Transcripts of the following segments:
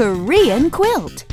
Korean quilt.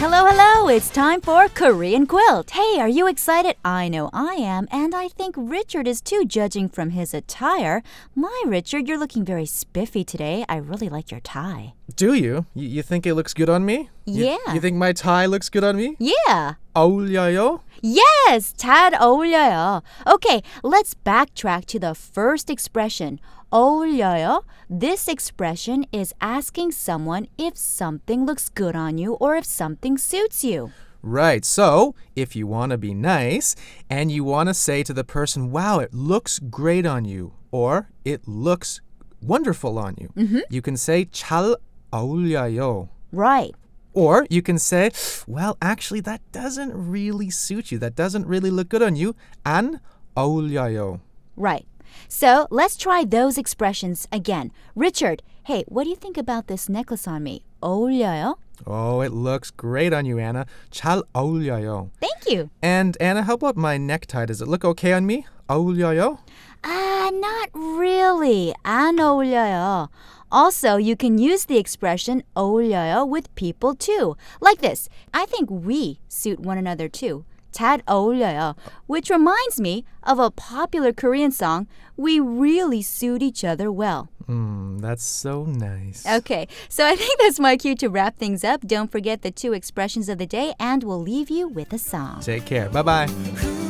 Hello, hello. It's time for Korean quilt. Hey, are you excited? I know I am, and I think Richard is too, judging from his attire. My Richard, you're looking very spiffy today. I really like your tie. Do you? you? You think it looks good on me? You- Yeah. You, think my tie looks good on me? Yeah. 어울려요? Yes, 잘 어울려요. Okay, let's backtrack to the first expression. 어울려요. This expression is asking someone if something looks good on you or if something suits you. Right. So, if you want to be nice and you want to say to the person, wow, it looks great on you, or it looks wonderful on you, you can say 잘 어울려요. Right. Or you can say, well, actually, that doesn't really suit you. That doesn't really look good on you. 안 어울려요. Right. So let's try those expressions again. Richard, hey, what do you think about this necklace on me? 어울려요? Oh, it looks great on you, Anna. 잘 어울려요. Thank you. And Anna, how about my necktie? Does it look okay on me? 어울려요? Ah, not really. 안 어울려요. Also, you can use the expression 어울려요 with people too. Like this. I think we suit one another too. 잘 어울려요. Which reminds me of a popular Korean song, We Really Suit Each Other Well. Hmm, that's so nice. Okay, so I think that's my cue to wrap things up. Don't forget the two expressions of the day, and we'll leave you with a song. Take care. Bye bye.